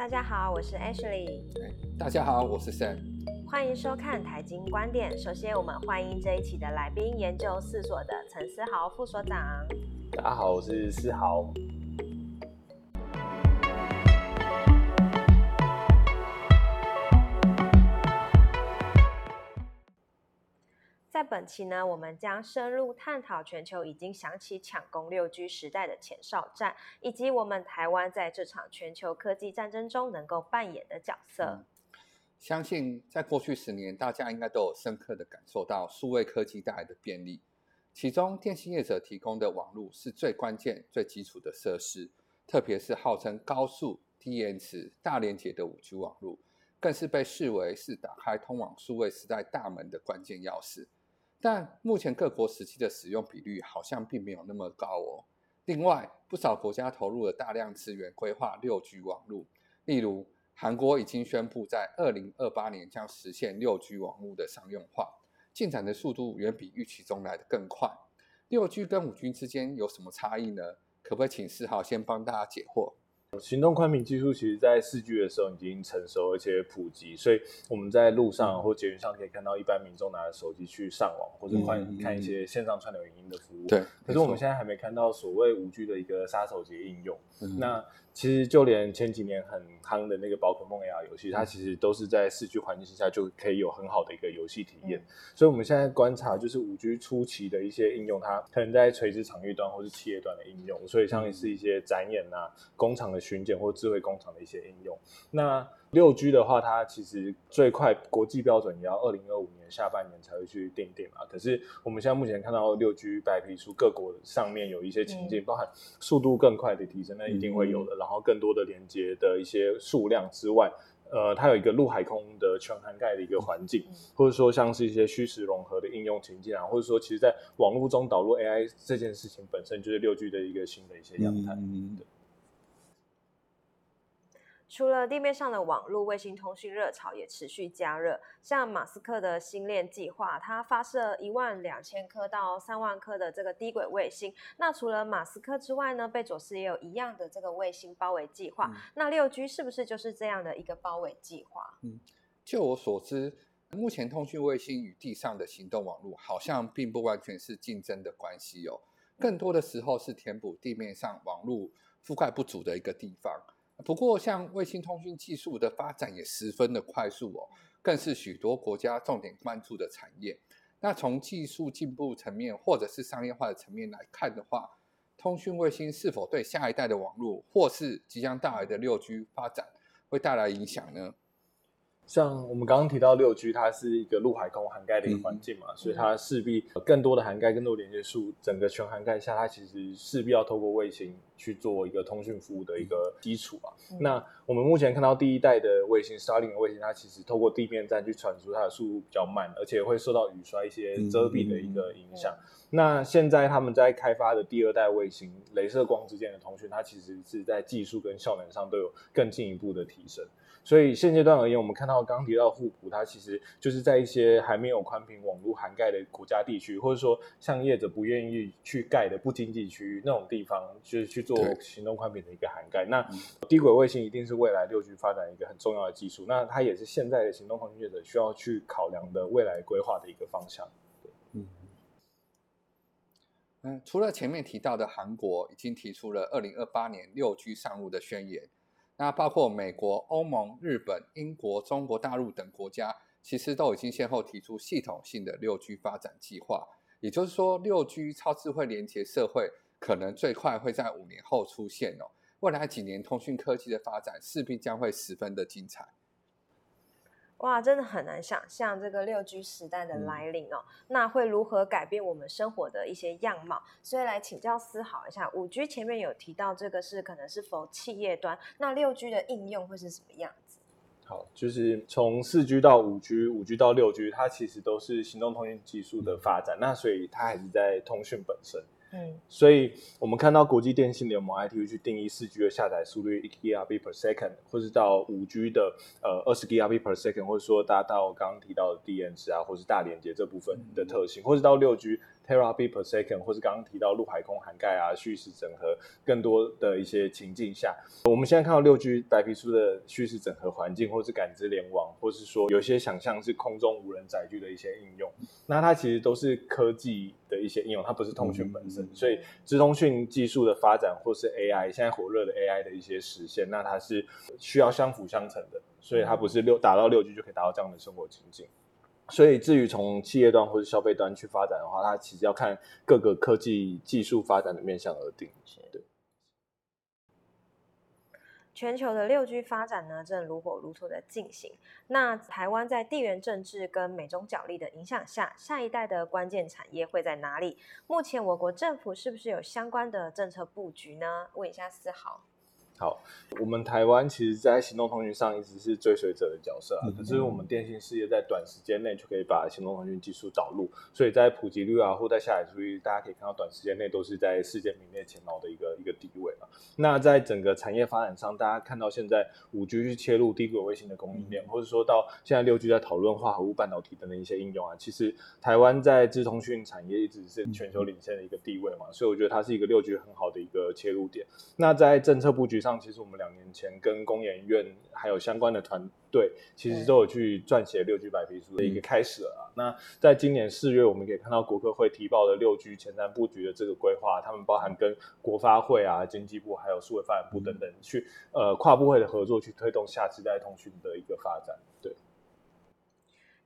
大家好，我是 Ashley。大家好，我是 Sam。欢迎收看台经观点。首先，我们欢迎这一期的来宾，研究四所的陈思豪副所长。大家好，我是思豪。本期呢，我们将深入探讨全球已经响起抢攻六 G 时代的前哨战，以及我们台湾在这场全球科技战争中能够扮演的角色。相信在过去十年，大家应该都有深刻的感受到数位科技带来的便利。其中，电信业者提供的网络是最关键、最基础的设施，特别是号称高速、低延迟、大连接的五 G 网络，更是被视为是打开通往数位时代大门的关键钥匙。但目前各国实际的使用比率好像并没有那么高哦。另外，不少国家投入了大量资源规划六 G 网络，例如韩国已经宣布在二零二八年将实现六 G 网络的商用化，进展的速度远比预期中来的更快。六 G 跟五 G 之间有什么差异呢？可不可以请四号先帮大家解惑？行动宽频技术其实，在四 G 的时候已经成熟而且普及，所以我们在路上或捷运上可以看到一般民众拿着手机去上网或者看看一些线上串流影音的服务。对，可是我们现在还没看到所谓五 G 的一个杀手级应用。那其实就连前几年很夯的那个宝可梦 AR 游戏，它其实都是在四 G 环境之下就可以有很好的一个游戏体验。所以我们现在观察就是五 G 初期的一些应用，它可能在垂直场域端或是企业端的应用，所以像是一些展演啊、工厂的巡检或智慧工厂的一些应用。那六 G 的话，它其实最快国际标准也要二零二五年下半年才会去定定嘛。可是我们现在目前看到六 G 白皮书各国上面有一些情境，包含速度更快的提升，那一定会有的。然后更多的连接的一些数量之外，呃，它有一个陆海空的全涵盖的一个环境，或者说像是一些虚实融合的应用情境啊，或者说其实在网络中导入 AI 这件事情本身就是六 G 的一个新的一些样态。除了地面上的网络卫星通讯热潮也持续加热，像马斯克的星链计划，它发射一万两千颗到三万颗的这个低轨卫星。那除了马斯克之外呢，贝佐斯也有一样的这个卫星包围计划。那六 G 是不是就是这样的一个包围计划？嗯，就我所知，目前通讯卫星与地上的行动网络好像并不完全是竞争的关系哦，更多的时候是填补地面上网络覆盖不足的一个地方。不过，像卫星通讯技术的发展也十分的快速哦，更是许多国家重点关注的产业。那从技术进步层面或者是商业化的层面来看的话，通讯卫星是否对下一代的网络或是即将到来的六 G 发展会带来影响呢？像我们刚刚提到六 G，它是一个陆海空涵盖的一个环境嘛，所以它势必更多的涵盖、更多连接数，整个全涵盖下，它其实势必要透过卫星去做一个通讯服务的一个基础啊。那我们目前看到第一代的卫星 Starlink 的卫星，它其实透过地面站去传输，它的速度比较慢，而且会受到雨刷一些遮蔽的一个影响。那现在他们在开发的第二代卫星，镭射光之间的通讯，它其实是在技术跟效能上都有更进一步的提升。所以现阶段而言，我们看到刚刚提到互补，它其实就是在一些还没有宽频网络涵盖的国家地区，或者说像业者不愿意去盖的不经济区域那种地方，就是去做行动宽频的一个涵盖。那低轨卫星一定是未来六 G 发展一个很重要的技术，那它也是现在的行动通讯业者需要去考量的未来规划的一个方向。嗯嗯，除了前面提到的韩国已经提出了二零二八年六 G 上路的宣言。那包括美国、欧盟、日本、英国、中国大陆等国家，其实都已经先后提出系统性的六 G 发展计划。也就是说，六 G 超智慧连接社会可能最快会在五年后出现哦。未来几年通讯科技的发展势必将会十分的精彩。哇，真的很难想象这个六 G 时代的来临哦，那会如何改变我们生活的一些样貌？所以来请教思考一下，五 G 前面有提到这个是可能是否企业端，那六 G 的应用会是什么样子？好，就是从四 G 到五 G，五 G 到六 G，它其实都是行动通讯技术的发展，那所以它还是在通讯本身。嗯，所以我们看到国际电信联盟 ITU 去定义四 G 的下载速率一 Gbps per second，或是到五 G 的呃二十 Gbps per second，或者说达到刚刚提到的 DNS 啊，或是大连接这部分的特性，或是到六 G terabit per second，或是刚刚提到陆海空涵盖啊、虚实整合更多的一些情境下，我们现在看到六 G 白皮书的虚实整合环境，或是感知联网，或是说有些想象是空中无人载具的一些应用，那它其实都是科技的一些应用，它不是通讯本身。所以，资通讯技术的发展，或是 AI 现在火热的 AI 的一些实现，那它是需要相辅相成的。所以它不是六达到六 G 就可以达到这样的生活情景。所以至于从企业端或者消费端去发展的话，它其实要看各个科技技术发展的面向而定。对。全球的六 G 发展呢，正如火如荼的进行。那台湾在地缘政治跟美中角力的影响下，下一代的关键产业会在哪里？目前我国政府是不是有相关的政策布局呢？问一下思豪。好，我们台湾其实，在行动通讯上一直是追随者的角色啊。可是，我们电信事业在短时间内就可以把行动通讯技术导入，所以在普及率啊，或在下载速率，大家可以看到，短时间内都是在世界名列前茅的一个一个地位啊。那在整个产业发展上，大家看到现在五 G 去切入低轨卫星的供应链，或者说到现在六 G 在讨论化合物半导体等等一些应用啊，其实台湾在智通讯产业一直是全球领先的一个地位嘛，所以我觉得它是一个六 G 很好的一个切入点。那在政策布局上，其实我们两年前跟工研院还有相关的团队，其实都有去撰写六 G 白皮书的一个开始了。那在今年四月，我们可以看到国科会提报的六 G 前瞻布局的这个规划，他们包含跟国发会啊、经济部还有数位发展部等等去呃跨部会的合作，去推动下次代通讯的一个发展。对。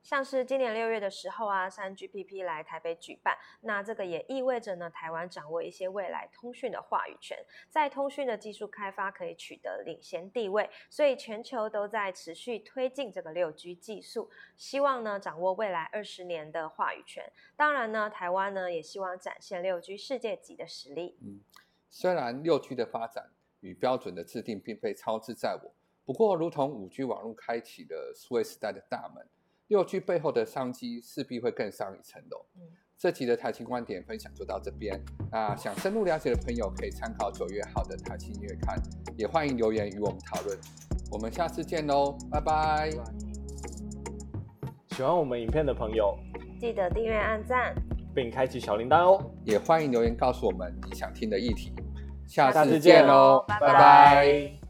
像是今年六月的时候啊，三 GPP 来台北举办，那这个也意味着呢，台湾掌握一些未来通讯的话语权，在通讯的技术开发可以取得领先地位，所以全球都在持续推进这个六 G 技术，希望呢掌握未来二十年的话语权。当然呢，台湾呢也希望展现六 G 世界级的实力。嗯，虽然六 G 的发展与标准的制定并非操之在我，不过如同五 G 网络开启了数位时代的大门。六 G 背后的商机势必会更上一层楼。嗯，这集的台青观点分享就到这边。那想深入了解的朋友可以参考九月号的台青月刊，也欢迎留言与我们讨论。我们下次见喽，拜拜。喜欢我们影片的朋友，记得订阅、按赞，并开启小铃铛哦。也欢迎留言告诉我们你想听的议题。下次见喽，拜拜。